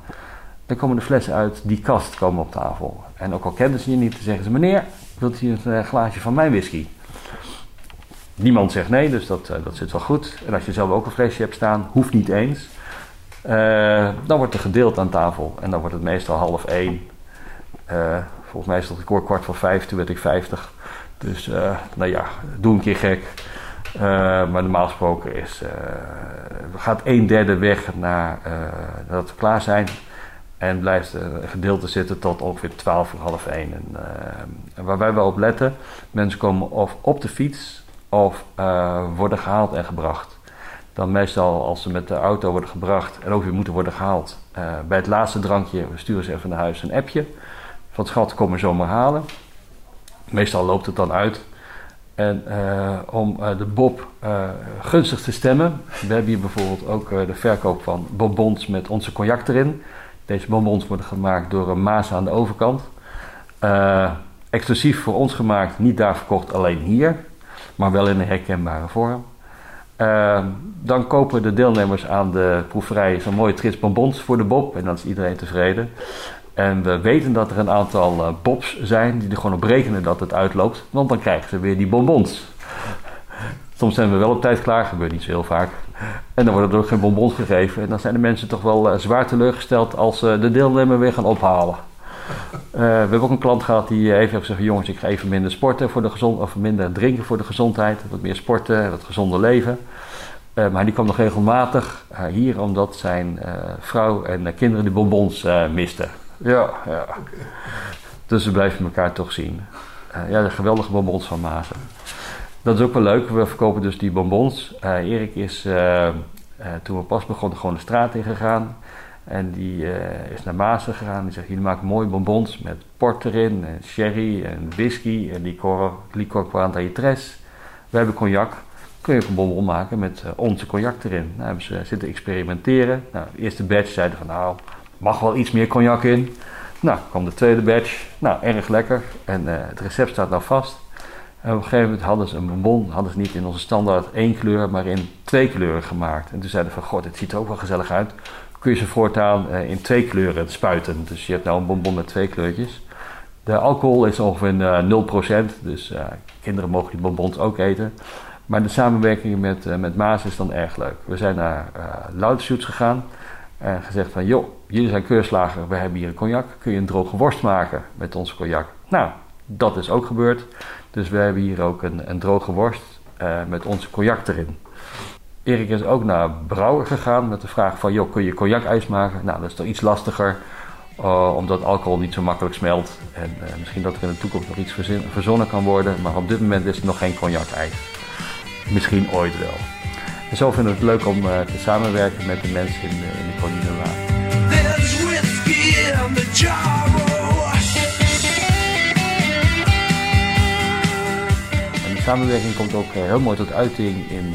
dan komen de flessen uit die kast komen op tafel. En ook al kennen ze je niet, dan zeggen ze: Meneer, wilt u een glaasje van mijn whisky? Niemand zegt nee, dus dat, dat zit wel goed. En als je zelf ook een flesje hebt staan, hoeft niet eens. Dan wordt er gedeeld aan tafel. En dan wordt het meestal half één. Uh, volgens mij is het record kwart voor vijf, toen werd ik vijftig. Dus nou ja, doe een keer gek. maar normaal gesproken is, gaat een derde weg naar, nadat we klaar zijn. En blijft een gedeelte zitten tot ongeveer twaalf uur, half één. En, waar wij wel op letten, mensen komen of op de fiets of worden gehaald en gebracht. Dan meestal als ze met de auto worden gebracht en ook weer moeten worden gehaald. Bij het laatste drankje sturen ze even naar huis een appje. Van schat, kom me zomaar halen. Meestal loopt het dan uit. En uh, om de Bob gunstig te stemmen. We hebben hier bijvoorbeeld ook de verkoop van bonbons met onze cognac erin. Deze bonbons worden gemaakt door een Maas aan de overkant. exclusief voor ons gemaakt, niet daar verkocht, alleen hier maar wel in een herkenbare vorm. Dan kopen de deelnemers aan de proeverij zo'n mooie trits bonbons voor de Bob en dan is iedereen tevreden. En we weten dat er een aantal uh, Bobs zijn die er gewoon op rekenen dat het uitloopt, want dan krijgen ze weer die bonbons. Soms zijn we wel op tijd klaar, gebeurt niet zo heel vaak. En dan worden er ook geen bonbons gegeven. En dan zijn de mensen toch wel uh, zwaar teleurgesteld als ze de deelnemer weer gaan ophalen. We hebben ook een klant gehad die even heeft gezegd: jongens, ik ga even minder sporten voor de gezond, of minder drinken voor de gezondheid, wat meer sporten, wat gezonder leven. Maar die kwam nog regelmatig hier omdat zijn vrouw en kinderen de bonbons misten. Ja, ja. Dus we blijven elkaar toch zien. ja, de geweldige bonbons van Mazen. Dat is ook wel leuk. We verkopen dus die bonbons. Erik is toen we pas begonnen gewoon de straat in gegaan. En die is naar Maasen gegaan. Die zegt: Jullie maken mooie bonbons met port erin, en sherry en whisky en licor, licor 40 tres. We hebben cognac. Kun je ook een bonbon maken met onze cognac erin? Nou, hebben ze zitten experimenteren. Nou, de eerste batch zeiden van: Nou, mag wel iets meer cognac in. Nou, kwam de tweede batch. Nou, erg lekker. En uh, het recept staat nou vast. En op een gegeven moment hadden ze een bonbon, hadden ze niet in onze standaard één kleur, maar in twee kleuren gemaakt. En toen zeiden we van, god, dit ziet er ook wel gezellig uit. Kun je ze voortaan uh, in twee kleuren spuiten. Dus je hebt nou een bonbon met twee kleurtjes. De alcohol is ongeveer uh, 0%, dus kinderen mogen die bonbons ook eten. Maar de samenwerking met, met Maas is dan erg leuk. We zijn naar uh, gegaan en gezegd van... joh, jullie zijn keurslager, we hebben hier een cognac. Kun je een droge worst maken met onze cognac? Nou, dat is ook gebeurd. Dus we hebben hier ook een, een droge worst uh, met onze cognac erin. Erik is ook naar Brouwer gegaan met de vraag van... joh, kun je cognac-ijs maken? Nou, dat is toch iets lastiger... Uh, omdat alcohol niet zo makkelijk smelt. En uh, misschien dat er in de toekomst nog iets verzonnen kan worden. Maar op dit moment is het nog geen cognac-ijs. Misschien ooit wel. En zo vinden we het leuk om te samenwerken met de mensen in de, in de En de samenwerking komt ook heel mooi tot uiting in,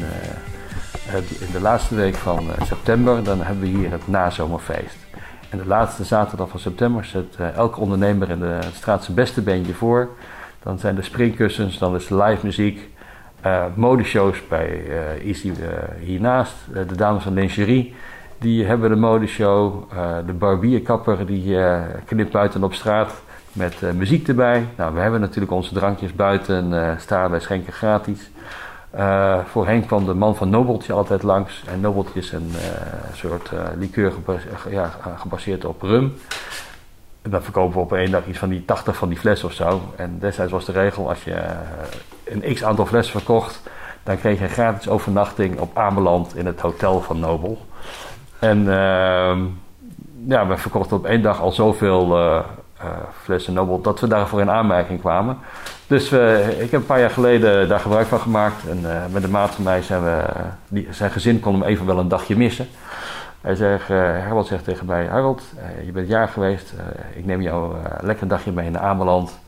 in de laatste week van september. Dan hebben we hier het nazomerfeest. En de laatste zaterdag van september zet elke ondernemer in de straat zijn beste bandje voor. Dan zijn er springkussens, dan is live muziek, uh, modeshows bij uh, Easy hiernaast. de dames van Lingerie, die hebben de modeshow. de barbierkapper die knipt buiten op straat met muziek erbij. Nou, we hebben natuurlijk onze drankjes buiten staan, wij schenken gratis. Voorheen kwam de man van Nobeltje altijd langs. En Nobeltje is een soort liqueur gebaseerd, ja, gebaseerd op rum. En dan verkopen we op één dag iets van die 80 van die flessen of zo. En destijds was de regel, als je een x aantal flessen verkocht... dan kreeg je een gratis overnachting op Ameland in het hotel van Nobel. En ehm, ja, we verkochten op één dag al zoveel flessen Nobel... dat we daarvoor in aanmerking kwamen... Dus ik heb een paar jaar geleden daar gebruik van gemaakt. En uh, met een maat van mij zijn we, die, zijn gezin kon hem even wel een dagje missen. Hij zegt, uh, Harold zegt tegen mij, Harold, je bent jaar geweest. ik neem jou lekker een dagje mee naar Ameland.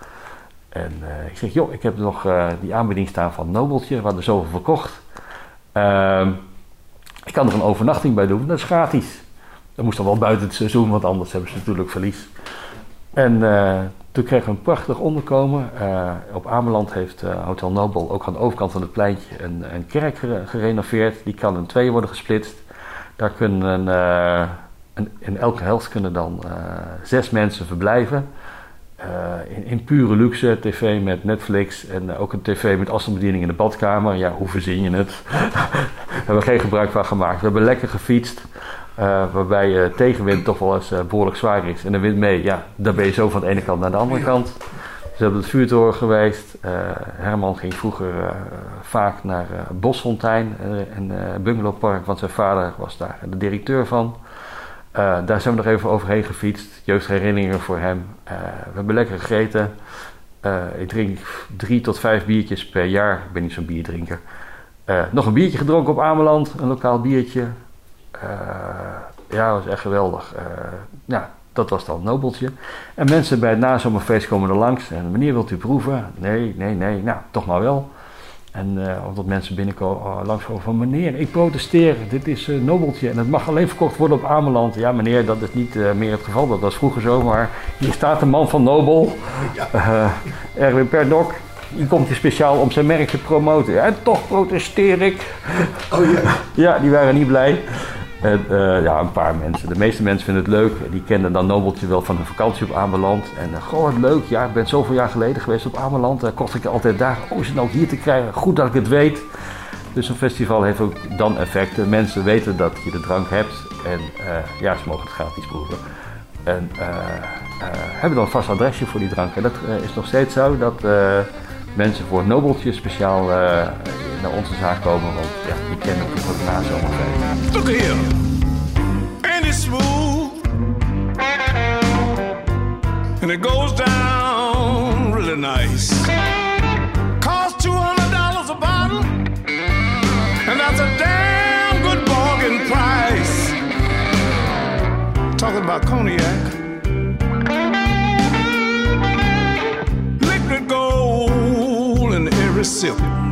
En ik zeg, joh, ik heb nog die aanbieding staan van Nobeltje. We hadden zoveel verkocht. Ik kan er een overnachting bij doen, dat is gratis. Dat moest dan wel buiten het seizoen, want anders hebben ze natuurlijk verlies. En toen kregen we een prachtig onderkomen. Uh, op Ameland heeft uh, Hotel Nobel ook aan de overkant van het pleintje een, een kerk gerenoveerd. Die kan in twee worden gesplitst. Daar kunnen een, in elke helft kunnen dan zes mensen verblijven. In, in, pure luxe, tv met Netflix en ook een tv met afstandsbediening in de badkamer. Ja, hoe verzin je het? Daar hebben we geen gebruik van gemaakt. We hebben lekker gefietst. Uh, waarbij tegenwind toch wel eens behoorlijk zwaar is. En de wind mee, ja, dan ben je zo van de ene kant naar de andere kant. Dus we hebben het vuurtoren geweest. Herman ging vroeger vaak naar Bosfontein, een bungalowpark, want zijn vader was daar de directeur van. Daar zijn we nog even overheen gefietst. Jeugdherinneringen voor hem. we hebben lekker gegeten. ik drink drie tot vijf biertjes per jaar. Ik ben niet zo'n bierdrinker. nog een biertje gedronken op Ameland, een lokaal biertje. Ja, dat was echt geweldig. Ja, dat was dan Nobeltje. En mensen bij het nazomerfeest komen er langs. En meneer, wilt u proeven? Nee, nee, nee. Nou, toch maar wel. En uh, omdat mensen binnenkomen oh, langskomen van meneer, ik protesteer. Dit is uh, Nobeltje en het mag alleen verkocht worden op Ameland. Ja meneer, dat is niet uh, meer het geval. Dat was vroeger zo, maar hier staat een man van Nobel. Ja. Erwin Perdok. Die komt hier speciaal om zijn merk te promoten. En toch protesteer ik. Oh ja. ja, die waren niet blij. En, uh, ja, een paar mensen. De meeste mensen vinden het leuk. Die kennen dan Nobeltje wel van een vakantie op Ameland. En uh, goh, wat leuk. Ja, ik ben zoveel jaar geleden geweest op Ameland. Daar kocht ik altijd daar. Oh, is het nou hier te krijgen? Goed dat ik het weet. Dus een festival heeft ook dan effecten. Mensen weten dat je de drank hebt. En uh, ja, ze mogen het gratis proeven. En hebben dan een vast adresje voor die drank. En dat is nog steeds zo dat mensen voor Nobeltje speciaal naar onze zaak komen, want ja, die het ook na zomerfeest. Look here, ain't it smooth? And it goes down really nice. Cost two hundred dollars a bottle, and that's a damn good bargain price. Talking about cognac. In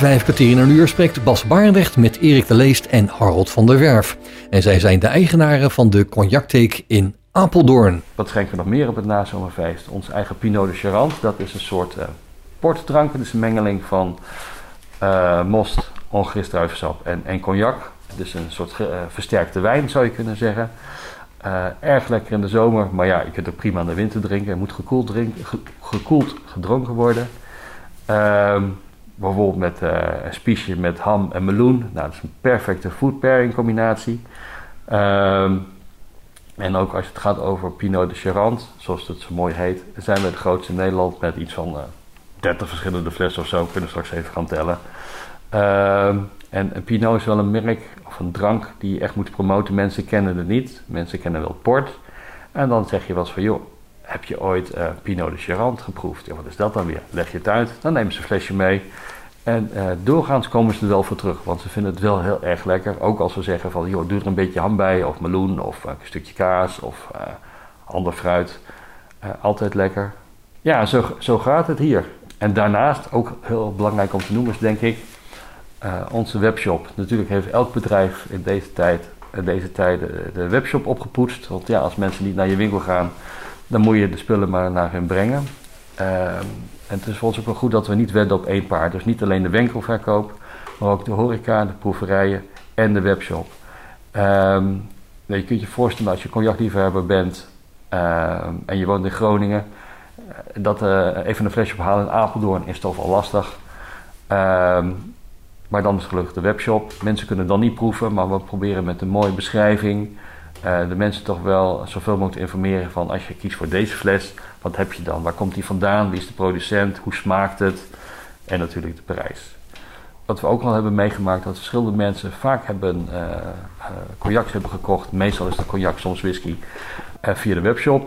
vijf kwartier in een uur spreekt Bas Barendrecht met Erik de Leest en Harold van der Werf. En zij zijn de eigenaren van de Cognactheek in Apeldoorn. Wat schenken we nog meer op het nazomerfeest? Ons eigen Pinot de Charente. Dat is een soort eh portdrank. Het is een mengeling van eh, most, ongist druivensap en, en cognac. Dus een soort eh, versterkte wijn zou je kunnen zeggen. Erg lekker in de zomer, maar ja, je kunt het prima in de winter drinken. Het moet gekoeld, gekoeld gedronken worden. Ehm, bijvoorbeeld met eh, een spiesje met ham en meloen. Nou, dat is een perfecte food pairing combinatie. Ehm, en ook als het gaat over Pinot de Charente, zoals het zo mooi heet, zijn we het grootste in Nederland met iets van eh 30 verschillende flessen of zo. Kunnen we straks even gaan tellen. Ehm, en Pinot is wel een merk of een drank die je echt moet promoten. Mensen kennen het niet. Mensen kennen wel port. En dan zeg je wel eens van, joh, heb je ooit eh, Pinot de Charente geproefd? Ja, wat is dat dan weer? Leg je het uit, dan nemen ze een flesje mee. En eh, doorgaans komen ze er wel voor terug, want ze vinden het wel heel erg lekker. Ook als we zeggen van, joh, doe er een beetje ham bij, of meloen, of eh, een stukje kaas, of eh, ander fruit. Altijd lekker. Ja, zo, zo gaat het hier. En daarnaast, ook heel belangrijk om te noemen is denk ik, onze webshop. Natuurlijk heeft elk bedrijf in deze tijd, in deze tijden de webshop opgepoetst. Want ja, als mensen niet naar je winkel gaan, dan moet je de spullen maar naar hen brengen. En het is voor ons ook wel goed dat we niet wedden op één paard. Dus niet alleen de winkelverkoop, maar ook de horeca, de proeverijen en de webshop. Ehm, nou, je kunt je voorstellen als je cognacliefhebber bent ehm, en je woont in Groningen, eh, dat eh, even een flesje ophalen in Apeldoorn is toch al lastig. Ehm, maar dan is gelukkig de webshop. Mensen kunnen dan niet proeven, maar we proberen met een mooie beschrijving eh, de mensen toch wel zoveel mogelijk informeren van als je kiest voor deze fles, wat heb je dan? Waar komt die vandaan? Wie is de producent? Hoe smaakt het? En natuurlijk de prijs. Wat we ook al hebben meegemaakt, dat verschillende mensen vaak hebben uh, hebben gekocht. Meestal is dat cognac, soms whisky, via de webshop.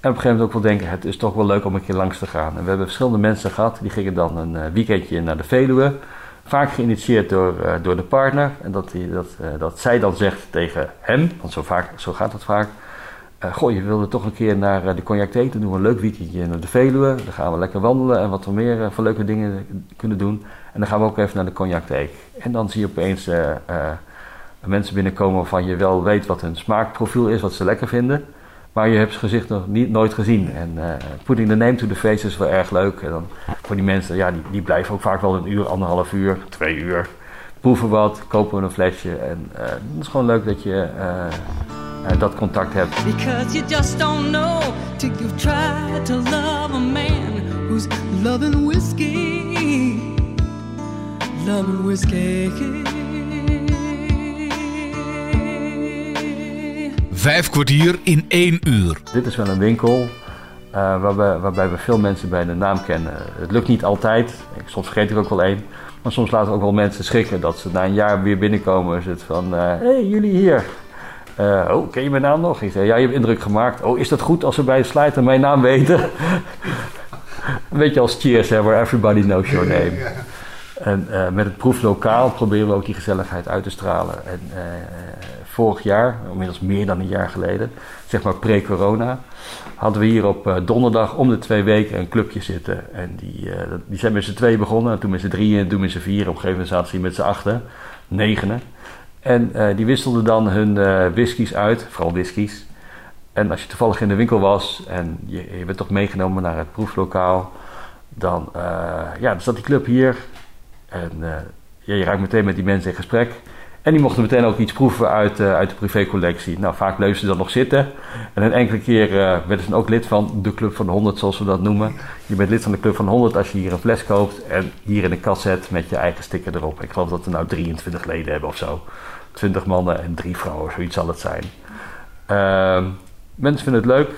En op een gegeven moment ook wel denken, het is toch wel leuk om een keer langs te gaan. En we hebben verschillende mensen gehad, die gingen dan een weekendje naar de Veluwe. Vaak geïnitieerd door, door de partner. En dat, die, dat, dat zij dan zegt tegen hem, want zo, vaak, zo gaat het vaak. Uh, goh, je wilde toch een keer naar de Cognac. Dan doen we een leuk weekendje naar de Veluwe. Dan gaan we lekker wandelen en wat we meer voor leuke dingen kunnen doen. En dan gaan we ook even naar de Cognac Thee. En dan zie je opeens mensen binnenkomen waarvan je wel weet wat hun smaakprofiel is, wat ze lekker vinden. Maar je hebt zijn gezicht nog niet, nooit gezien. En uh, putting the name to the face is wel erg leuk. En dan voor die mensen, ja, die, die blijven ook vaak wel een uur, anderhalf uur, twee uur. Proeven wat, kopen een flesje. En uh, het is gewoon leuk dat je uh, dat contact hebt. Because you just don't know till you've tried to love a man who's loving whiskey. Loving whiskey. Vijf kwartier in één uur. Dit is wel een winkel uh, waarbij, waarbij, we veel mensen bij de naam kennen. Het lukt niet altijd. Soms vergeet ik ook wel één. Maar soms laten we ook wel mensen schrikken dat ze na een jaar weer binnenkomen. Is het van, hé, uh, hey, jullie hier. Uh, oh, ken je mijn naam nog? Ik zei, ja, je hebt indruk gemaakt. Oh, is dat goed als ze bij Slijter mijn naam weten? een beetje als Cheers, hè, where everybody knows your name. En uh, met het proeflokaal proberen we ook die gezelligheid uit te stralen. En uh, vorig jaar, inmiddels meer dan een jaar geleden, zeg maar pre-corona, hadden we hier op uh, donderdag om de twee weken een clubje zitten. En die, die zijn met z'n twee begonnen, en toen met z'n drieën en toen met z'n vier. Op een gegeven moment zaten ze met z'n achten, negenen. En die wisselden dan hun whiskies uit, vooral whiskies. En als je toevallig in de winkel was en je, je toch meegenomen naar het proeflokaal, dan, ja, dan zat die club hier en ja, je raakt meteen met die mensen in gesprek. En die mochten meteen ook iets proeven uit, uh, uit de privécollectie. Nou, vaak bleven ze dan nog zitten. En een enkele keer uh, werden ze ook lid van de Club van de 100, zoals we dat noemen. Je bent lid van de Club van de 100 als je hier een fles koopt en hier in de kast zet met je eigen sticker erop. Ik geloof dat we nou 23 leden hebben of zo. 20 mannen en 3 vrouwen, zoiets zal het zijn. Uh, mensen vinden het leuk.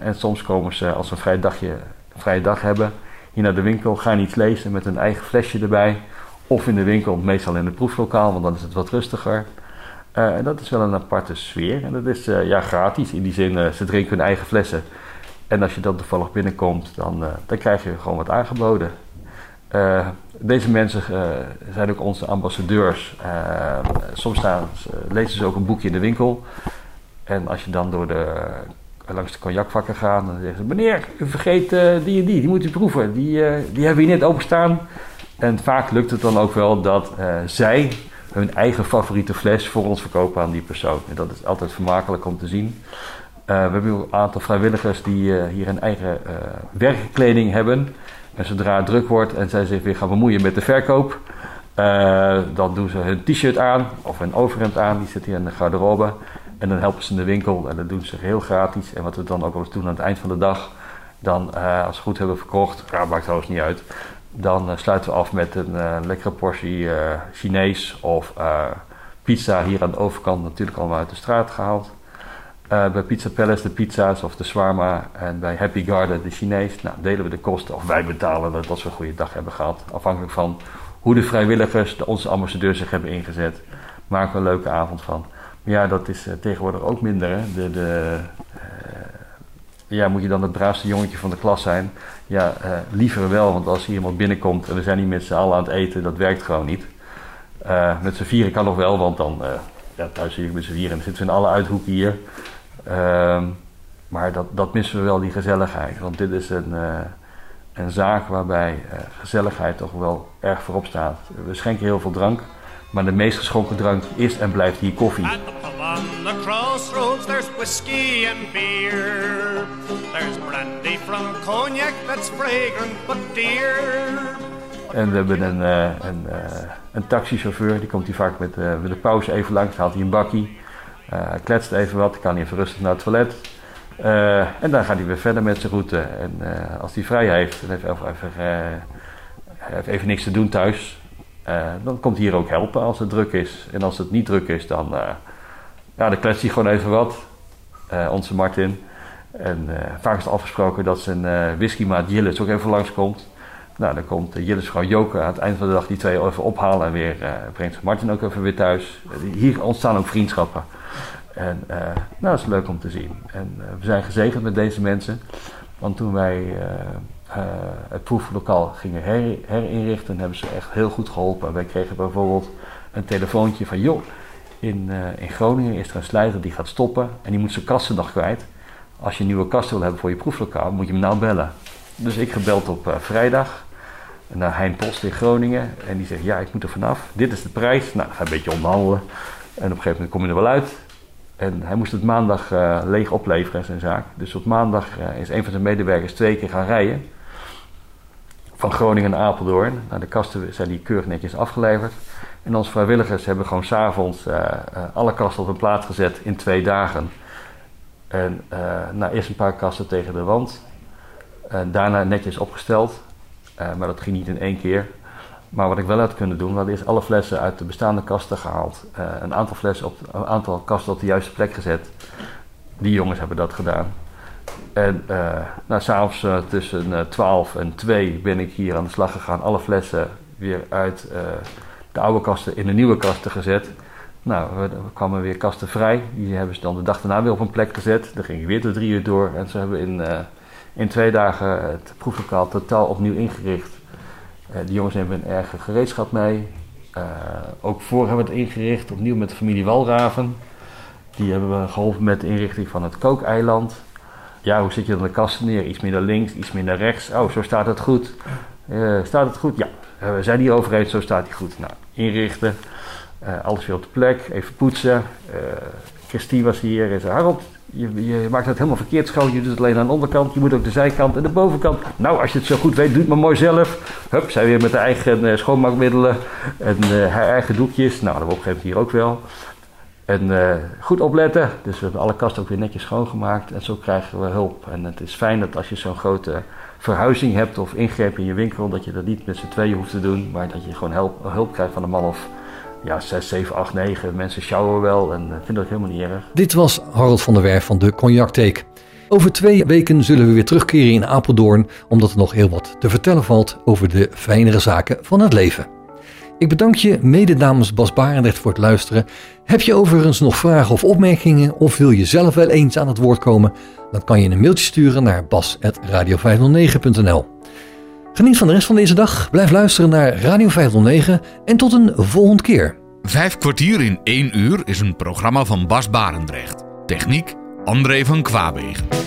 en soms komen ze als ze een vrij, dagje, vrije dag hebben hier naar de winkel, gaan iets lezen met een eigen flesje erbij. Of in de winkel, meestal in het proeflokaal, want dan is het wat rustiger. Uh, en dat is wel een aparte sfeer. En dat is uh, ja, gratis. In die zin, uh, ze drinken hun eigen flessen. En als je dan toevallig binnenkomt, dan, dan krijg je gewoon wat aangeboden. deze mensen zijn ook onze ambassadeurs. soms staan, lezen ze ook een boekje in de winkel. En als je dan door de langs de cognacvakken gaan. Dan zeggen ze: Meneer, u vergeet die en die, die moet u proeven. Die, die hebben we hier net openstaan. En vaak lukt het dan ook wel dat uh, zij hun eigen favoriete fles voor ons verkopen aan die persoon. En dat is altijd vermakelijk om te zien. we hebben een aantal vrijwilligers die hier een eigen werkkleding hebben. En zodra het druk wordt en zij zich weer gaan bemoeien met de verkoop, dan doen ze hun t-shirt aan of een overhemd aan. Die zit hier in de garderobe. En dan helpen ze in de winkel en dat doen ze heel gratis. En wat we dan ook wel eens doen aan het eind van de dag, dan als we goed hebben verkocht, ja, maakt trouwens niet uit, dan uh, sluiten we af met een uh, lekkere portie Chinees of pizza hier aan de overkant, natuurlijk allemaal uit de straat gehaald. bij Pizza Palace de pizza's of de shawarma en bij Happy Garden de Chinees. Nou, delen we de kosten of wij betalen dat we een goede dag hebben gehad. Afhankelijk van hoe de vrijwilligers, de, onze ambassadeurs zich hebben ingezet. Maken we een leuke avond van. Ja, dat is uh, tegenwoordig ook minder. Hè? De, de, uh, ja, moet je dan het braafste jongetje van de klas zijn? Ja, uh, liever wel, want als hier iemand binnenkomt en we zijn niet met z'n allen aan het eten, dat werkt gewoon niet. met z'n vieren kan nog wel, want dan, ja, thuis zit ik met z'n vieren en zitten we in alle uithoeken hier. Ehm, maar dat, dat missen we wel, die gezelligheid. Want dit is een, een zaak waarbij gezelligheid toch wel erg voorop staat. We schenken heel veel drank. Maar de meest geschonken drank is en blijft hier koffie. At the pub on the crossroads, there's whiskey and beer. There's brandy from cognac that's fragrant but dear. En we hebben een, uh, een, uh, een taxichauffeur, die komt hier vaak met, uh, met de pauze even langs, haalt hij een bakkie, kletst even wat, kan even rustig naar het toilet. en dan gaat hij weer verder met zijn route. En als hij vrij heeft en heeft even, even, heeft even niks te doen thuis, dan komt hier ook helpen als het druk is. En als het niet druk is, dan, ja, dan kletst hij gewoon even wat, onze Martin. En vaak is afgesproken dat zijn whiskymaat Jillis ook even langskomt. Nou, dan komt uh, Jillis vrouw Joke aan het eind van de dag die twee even ophalen en weer uh, brengt Martin ook even weer thuis. hier ontstaan ook vriendschappen. En uh, nou, dat is leuk om te zien. En we zijn gezegend met deze mensen. Want toen wij het proeflokaal gingen her herinrichten, hebben ze echt heel goed geholpen. Wij kregen bijvoorbeeld een telefoontje van: joh, in, in Groningen is er een slijter die gaat stoppen en die moet zijn kasten nog kwijt. Als je nieuwe kast wil hebben voor je proeflokaal, moet je hem nou bellen. Dus ik gebeld op vrijdag naar Hein Post in Groningen. En die zegt, ja, ik moet er vanaf. Dit is de prijs. Nou, ga een beetje onderhandelen. En op een gegeven moment kom je er wel uit. En hij moest het maandag leeg opleveren, zijn zaak. Dus op maandag is een van zijn medewerkers twee keer gaan rijden. Van Groningen naar Apeldoorn. Nou, de kasten zijn die keurig netjes afgeleverd. En onze vrijwilligers hebben gewoon s'avonds uh, alle kasten op een plaats gezet in twee dagen. En nou, eerst een paar kasten tegen de wand. Daarna netjes opgesteld. Uh, maar dat ging niet in één keer. Maar wat ik wel had kunnen doen, we is alle flessen uit de bestaande kasten gehaald. Uh, een aantal flessen op een aantal kasten op de juiste plek gezet. Die jongens hebben dat gedaan. En uh, nou, s'avonds uh, tussen 12 en 2 ben ik hier aan de slag gegaan. Alle flessen weer uit de oude kasten in de nieuwe kasten gezet. Nou, er kwamen weer kasten vrij. Die hebben ze dan de dag daarna weer op een plek gezet. Dan ging ik weer tot drie uur door. En ze hebben in in twee dagen het proeflokaal totaal opnieuw ingericht. Uh, de jongens hebben een erge gereedschap mee. Uh, ook voor hebben we het ingericht, opnieuw met de familie Walraven. Die hebben we geholpen met de inrichting van het kookeiland. Ja, hoe zit je dan de kasten neer? Iets naar links, iets naar rechts. Oh, zo staat het goed. Uh, staat het goed? Ja, we zijn hier over eens, zo staat hij goed. Nou, inrichten. alles weer op de plek, even poetsen. Christine was hier en zei: Harold, je, je, maakt het helemaal verkeerd schoon. Je doet het alleen aan de onderkant. Je moet ook de zijkant en de bovenkant. Nou, als je het zo goed weet, doe het maar mooi zelf. Hup, zij weer met de eigen schoonmaakmiddelen en haar eigen doekjes. Nou, dat opgeeft hier ook wel. En uh, goed opletten. Dus we hebben alle kasten ook weer netjes schoongemaakt. En zo krijgen we hulp. En het is fijn dat als je zo'n grote verhuizing hebt of ingreep in je winkel, dat je dat niet met z'n tweeën hoeft te doen. Maar dat je gewoon hulp krijgt van een man of ja, 6, 7, 8, 9 mensen sjouwen wel en uh, vinden dat helemaal niet erg. Dit was Harold van der Werf van de Cognac Over twee weken zullen we weer terugkeren in Apeldoorn, omdat er nog heel wat te vertellen valt over de fijnere zaken van het leven. Ik bedank je mede namens Bas Barendrecht voor het luisteren. Heb je overigens nog vragen of opmerkingen of wil je zelf wel eens aan het woord komen? Dan kan je een mailtje sturen naar bas.radio509.nl Geniet van de rest van deze dag, blijf luisteren naar Radio 509 en tot een volgende keer. Vijf kwartier in één uur is een programma van Bas Barendrecht. Techniek André van Kwaabegen.